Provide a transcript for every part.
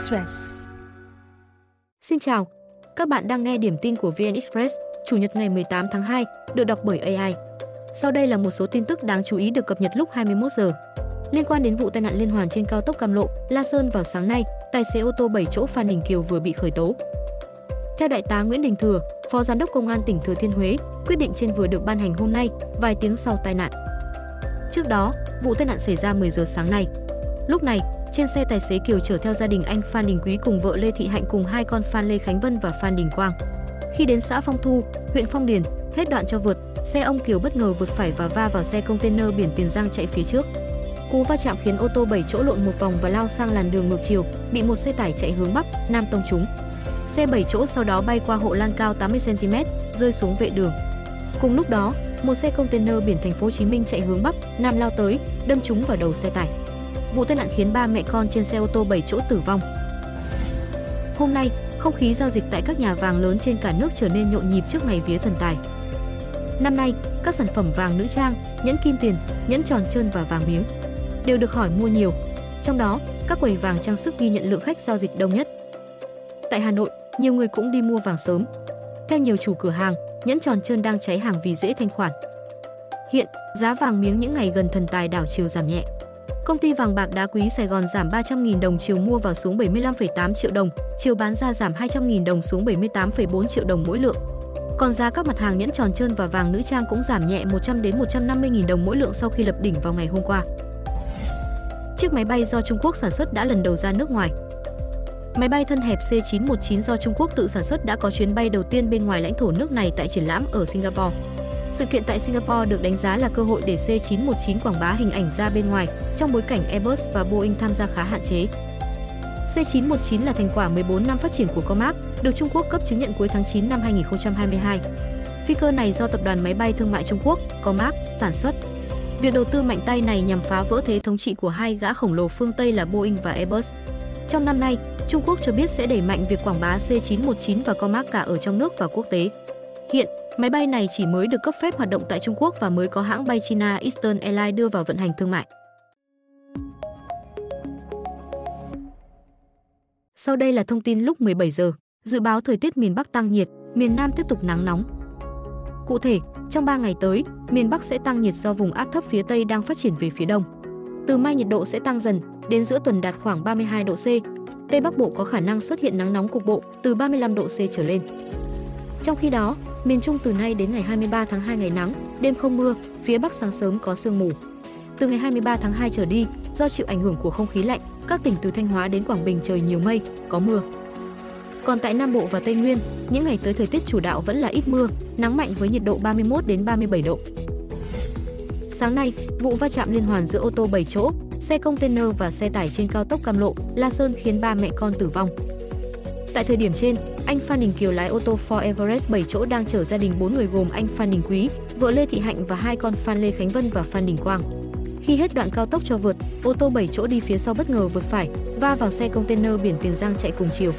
Express. Xin chào, các bạn đang nghe điểm tin của VN Express, Chủ nhật ngày 18 tháng 2, được đọc bởi AI. Sau đây là một số tin tức đáng chú ý được cập nhật lúc 21 giờ. Liên quan đến vụ tai nạn liên hoàn trên cao tốc Cam Lộ, La Sơn vào sáng nay, tài xế ô tô 7 chỗ Phan Đình Kiều vừa bị khởi tố. Theo đại tá Nguyễn Đình Thừa, Phó Giám đốc Công an tỉnh Thừa Thiên Huế, quyết định trên vừa được ban hành hôm nay, vài tiếng sau tai nạn. Trước đó, vụ tai nạn xảy ra 10 giờ sáng nay. Lúc này, trên xe tài xế Kiều chở theo gia đình anh Phan Đình Quý cùng vợ Lê Thị Hạnh cùng hai con Phan Lê Khánh Vân và Phan Đình Quang. Khi đến xã Phong Thu, huyện Phong Điền, hết đoạn cho vượt, xe ông Kiều bất ngờ vượt phải và va vào xe container biển Tiền Giang chạy phía trước. Cú va chạm khiến ô tô 7 chỗ lộn một vòng và lao sang làn đường ngược chiều, bị một xe tải chạy hướng bắc, nam tông trúng. Xe 7 chỗ sau đó bay qua hộ lan cao 80 cm, rơi xuống vệ đường. Cùng lúc đó, một xe container biển thành phố Hồ Chí Minh chạy hướng bắc, nam lao tới, đâm trúng vào đầu xe tải. Vụ tai nạn khiến ba mẹ con trên xe ô tô 7 chỗ tử vong. Hôm nay, không khí giao dịch tại các nhà vàng lớn trên cả nước trở nên nhộn nhịp trước ngày vía thần tài. Năm nay, các sản phẩm vàng nữ trang, nhẫn kim tiền, nhẫn tròn trơn và vàng miếng đều được hỏi mua nhiều. Trong đó, các quầy vàng trang sức ghi nhận lượng khách giao dịch đông nhất. Tại Hà Nội, nhiều người cũng đi mua vàng sớm. Theo nhiều chủ cửa hàng, nhẫn tròn trơn đang cháy hàng vì dễ thanh khoản. Hiện, giá vàng miếng những ngày gần thần tài đảo chiều giảm nhẹ. Công ty vàng bạc đá quý Sài Gòn giảm 300.000 đồng chiều mua vào xuống 75,8 triệu đồng, chiều bán ra giảm 200.000 đồng xuống 78,4 triệu đồng mỗi lượng. Còn giá các mặt hàng nhẫn tròn trơn và vàng nữ trang cũng giảm nhẹ 100 đến 150.000 đồng mỗi lượng sau khi lập đỉnh vào ngày hôm qua. Chiếc máy bay do Trung Quốc sản xuất đã lần đầu ra nước ngoài. Máy bay thân hẹp C919 do Trung Quốc tự sản xuất đã có chuyến bay đầu tiên bên ngoài lãnh thổ nước này tại triển lãm ở Singapore. Sự kiện tại Singapore được đánh giá là cơ hội để C919 quảng bá hình ảnh ra bên ngoài trong bối cảnh Airbus và Boeing tham gia khá hạn chế. C919 là thành quả 14 năm phát triển của Comac, được Trung Quốc cấp chứng nhận cuối tháng 9 năm 2022. Phi cơ này do tập đoàn máy bay thương mại Trung Quốc, Comac, sản xuất. Việc đầu tư mạnh tay này nhằm phá vỡ thế thống trị của hai gã khổng lồ phương Tây là Boeing và Airbus. Trong năm nay, Trung Quốc cho biết sẽ đẩy mạnh việc quảng bá C919 và Comac cả ở trong nước và quốc tế. Hiện, máy bay này chỉ mới được cấp phép hoạt động tại Trung Quốc và mới có hãng bay China Eastern Airlines đưa vào vận hành thương mại. Sau đây là thông tin lúc 17 giờ. Dự báo thời tiết miền Bắc tăng nhiệt, miền Nam tiếp tục nắng nóng. Cụ thể, trong 3 ngày tới, miền Bắc sẽ tăng nhiệt do vùng áp thấp phía Tây đang phát triển về phía đông. Từ mai nhiệt độ sẽ tăng dần, đến giữa tuần đạt khoảng 32 độ C. Tây Bắc Bộ có khả năng xuất hiện nắng nóng cục bộ từ 35 độ C trở lên. Trong khi đó, miền Trung từ nay đến ngày 23 tháng 2 ngày nắng, đêm không mưa, phía Bắc sáng sớm có sương mù. Từ ngày 23 tháng 2 trở đi, do chịu ảnh hưởng của không khí lạnh, các tỉnh từ Thanh Hóa đến Quảng Bình trời nhiều mây, có mưa. Còn tại Nam Bộ và Tây Nguyên, những ngày tới thời tiết chủ đạo vẫn là ít mưa, nắng mạnh với nhiệt độ 31 đến 37 độ. Sáng nay, vụ va chạm liên hoàn giữa ô tô 7 chỗ, xe container và xe tải trên cao tốc Cam Lộ, La Sơn khiến ba mẹ con tử vong. Tại thời điểm trên, anh Phan Đình Kiều lái ô tô Ford Everest 7 chỗ đang chở gia đình 4 người gồm anh Phan Đình Quý, vợ Lê Thị Hạnh và hai con Phan Lê Khánh Vân và Phan Đình Quang. Khi hết đoạn cao tốc cho vượt, ô tô 7 chỗ đi phía sau bất ngờ vượt phải, va vào xe container biển Tiền Giang chạy cùng chiều.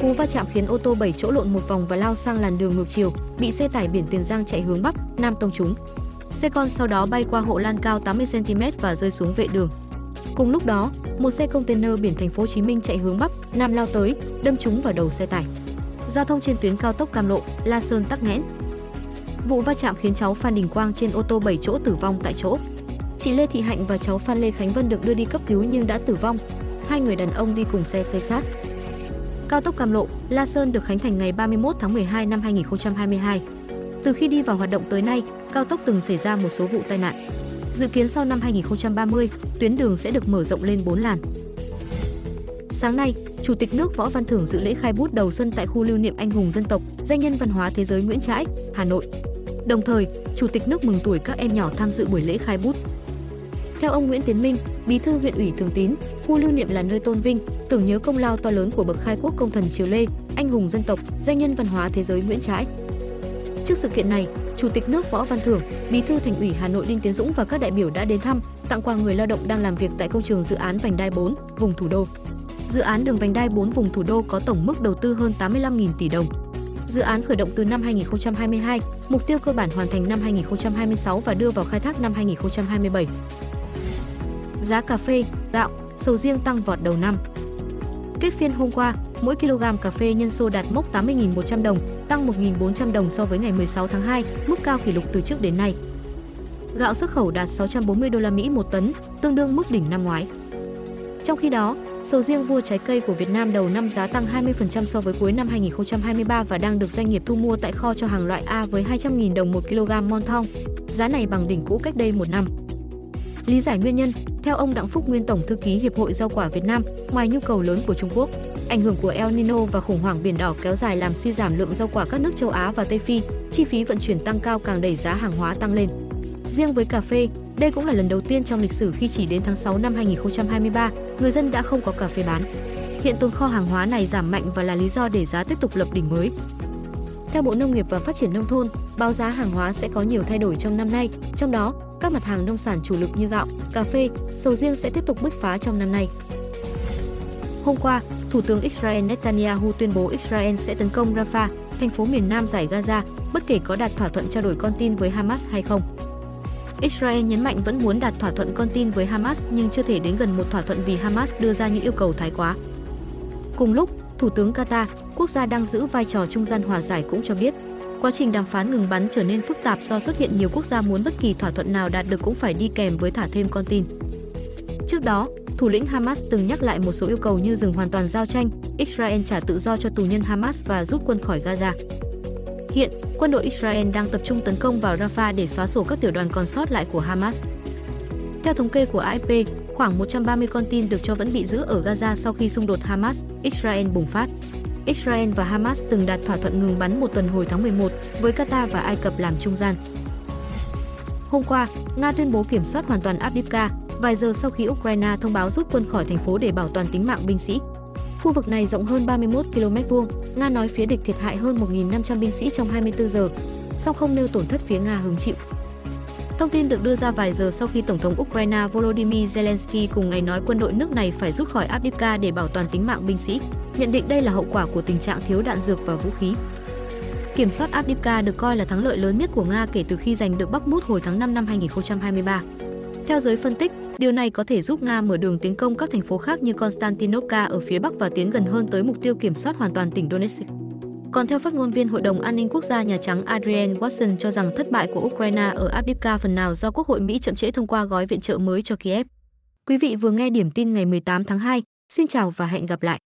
Cú va chạm khiến ô tô 7 chỗ lộn một vòng và lao sang làn đường ngược chiều, bị xe tải biển Tiền Giang chạy hướng bắc, nam tông trúng. Xe con sau đó bay qua hộ lan cao 80 cm và rơi xuống vệ đường. Cùng lúc đó, một xe container biển thành phố Hồ Chí Minh chạy hướng bắc, nam lao tới, đâm trúng vào đầu xe tải. Giao thông trên tuyến cao tốc Cam Lộ, La Sơn tắc nghẽn. Vụ va chạm khiến cháu Phan Đình Quang trên ô tô 7 chỗ tử vong tại chỗ. Chị Lê Thị Hạnh và cháu Phan Lê Khánh Vân được đưa đi cấp cứu nhưng đã tử vong. Hai người đàn ông đi cùng xe xây sát. Cao tốc Cam Lộ, La Sơn được khánh thành ngày 31 tháng 12 năm 2022. Từ khi đi vào hoạt động tới nay, cao tốc từng xảy ra một số vụ tai nạn. Dự kiến sau năm 2030, tuyến đường sẽ được mở rộng lên 4 làn. Sáng nay, Chủ tịch nước Võ Văn Thưởng dự lễ khai bút đầu xuân tại khu lưu niệm anh hùng dân tộc, danh nhân văn hóa thế giới Nguyễn Trãi, Hà Nội. Đồng thời, Chủ tịch nước mừng tuổi các em nhỏ tham dự buổi lễ khai bút. Theo ông Nguyễn Tiến Minh, Bí thư huyện ủy Thường Tín, khu lưu niệm là nơi tôn vinh, tưởng nhớ công lao to lớn của bậc khai quốc công thần Triều Lê, anh hùng dân tộc, danh nhân văn hóa thế giới Nguyễn Trãi. Trước sự kiện này, Chủ tịch nước Võ Văn Thưởng, Bí thư Thành ủy Hà Nội Đinh Tiến Dũng và các đại biểu đã đến thăm, tặng quà người lao động đang làm việc tại công trường dự án vành đai 4, vùng thủ đô. Dự án đường vành đai 4 vùng thủ đô có tổng mức đầu tư hơn 85.000 tỷ đồng. Dự án khởi động từ năm 2022, mục tiêu cơ bản hoàn thành năm 2026 và đưa vào khai thác năm 2027. Giá cà phê, gạo, sầu riêng tăng vọt đầu năm. Kết phiên hôm qua, mỗi kg cà phê nhân xô đạt mốc 80.100 đồng, tăng 1.400 đồng so với ngày 16 tháng 2, mức cao kỷ lục từ trước đến nay. Gạo xuất khẩu đạt 640 đô la Mỹ một tấn, tương đương mức đỉnh năm ngoái. Trong khi đó, sầu riêng vua trái cây của Việt Nam đầu năm giá tăng 20% so với cuối năm 2023 và đang được doanh nghiệp thu mua tại kho cho hàng loại A với 200.000 đồng 1 kg mon thong, Giá này bằng đỉnh cũ cách đây một năm. Lý giải nguyên nhân, theo ông Đặng Phúc Nguyên Tổng thư ký Hiệp hội Rau quả Việt Nam, ngoài nhu cầu lớn của Trung Quốc, ảnh hưởng của El Nino và khủng hoảng biển đỏ kéo dài làm suy giảm lượng rau quả các nước châu Á và Tây Phi, chi phí vận chuyển tăng cao càng đẩy giá hàng hóa tăng lên. Riêng với cà phê, đây cũng là lần đầu tiên trong lịch sử khi chỉ đến tháng 6 năm 2023, người dân đã không có cà phê bán. Hiện tồn kho hàng hóa này giảm mạnh và là lý do để giá tiếp tục lập đỉnh mới. Theo Bộ Nông nghiệp và Phát triển Nông thôn, báo giá hàng hóa sẽ có nhiều thay đổi trong năm nay, trong đó các mặt hàng nông sản chủ lực như gạo, cà phê, sầu riêng sẽ tiếp tục bứt phá trong năm nay. Hôm qua, Thủ tướng Israel Netanyahu tuyên bố Israel sẽ tấn công Rafah, thành phố miền nam giải Gaza, bất kể có đạt thỏa thuận trao đổi con tin với Hamas hay không. Israel nhấn mạnh vẫn muốn đạt thỏa thuận con tin với Hamas nhưng chưa thể đến gần một thỏa thuận vì Hamas đưa ra những yêu cầu thái quá. Cùng lúc, Thủ tướng Qatar, quốc gia đang giữ vai trò trung gian hòa giải cũng cho biết, quá trình đàm phán ngừng bắn trở nên phức tạp do xuất hiện nhiều quốc gia muốn bất kỳ thỏa thuận nào đạt được cũng phải đi kèm với thả thêm con tin. Trước đó, thủ lĩnh Hamas từng nhắc lại một số yêu cầu như dừng hoàn toàn giao tranh, Israel trả tự do cho tù nhân Hamas và rút quân khỏi Gaza. Hiện, quân đội Israel đang tập trung tấn công vào Rafah để xóa sổ các tiểu đoàn còn sót lại của Hamas. Theo thống kê của AFP, khoảng 130 con tin được cho vẫn bị giữ ở Gaza sau khi xung đột Hamas-Israel bùng phát. Israel và Hamas từng đạt thỏa thuận ngừng bắn một tuần hồi tháng 11 với Qatar và Ai Cập làm trung gian. Hôm qua, Nga tuyên bố kiểm soát hoàn toàn Avdiivka, vài giờ sau khi Ukraine thông báo rút quân khỏi thành phố để bảo toàn tính mạng binh sĩ. Khu vực này rộng hơn 31 km vuông, Nga nói phía địch thiệt hại hơn 1.500 binh sĩ trong 24 giờ, song không nêu tổn thất phía Nga hứng chịu. Thông tin được đưa ra vài giờ sau khi Tổng thống Ukraine Volodymyr Zelensky cùng ngày nói quân đội nước này phải rút khỏi Avdiivka để bảo toàn tính mạng binh sĩ, nhận định đây là hậu quả của tình trạng thiếu đạn dược và vũ khí. Kiểm soát Avdiivka được coi là thắng lợi lớn nhất của Nga kể từ khi giành được Bakhmut hồi tháng 5 năm 2023. Theo giới phân tích, điều này có thể giúp Nga mở đường tiến công các thành phố khác như Konstantinovka ở phía Bắc và tiến gần hơn tới mục tiêu kiểm soát hoàn toàn tỉnh Donetsk. Còn theo phát ngôn viên Hội đồng An ninh Quốc gia Nhà Trắng Adrian Watson cho rằng thất bại của Ukraine ở Avdiivka phần nào do Quốc hội Mỹ chậm trễ thông qua gói viện trợ mới cho Kiev. Quý vị vừa nghe điểm tin ngày 18 tháng 2. Xin chào và hẹn gặp lại.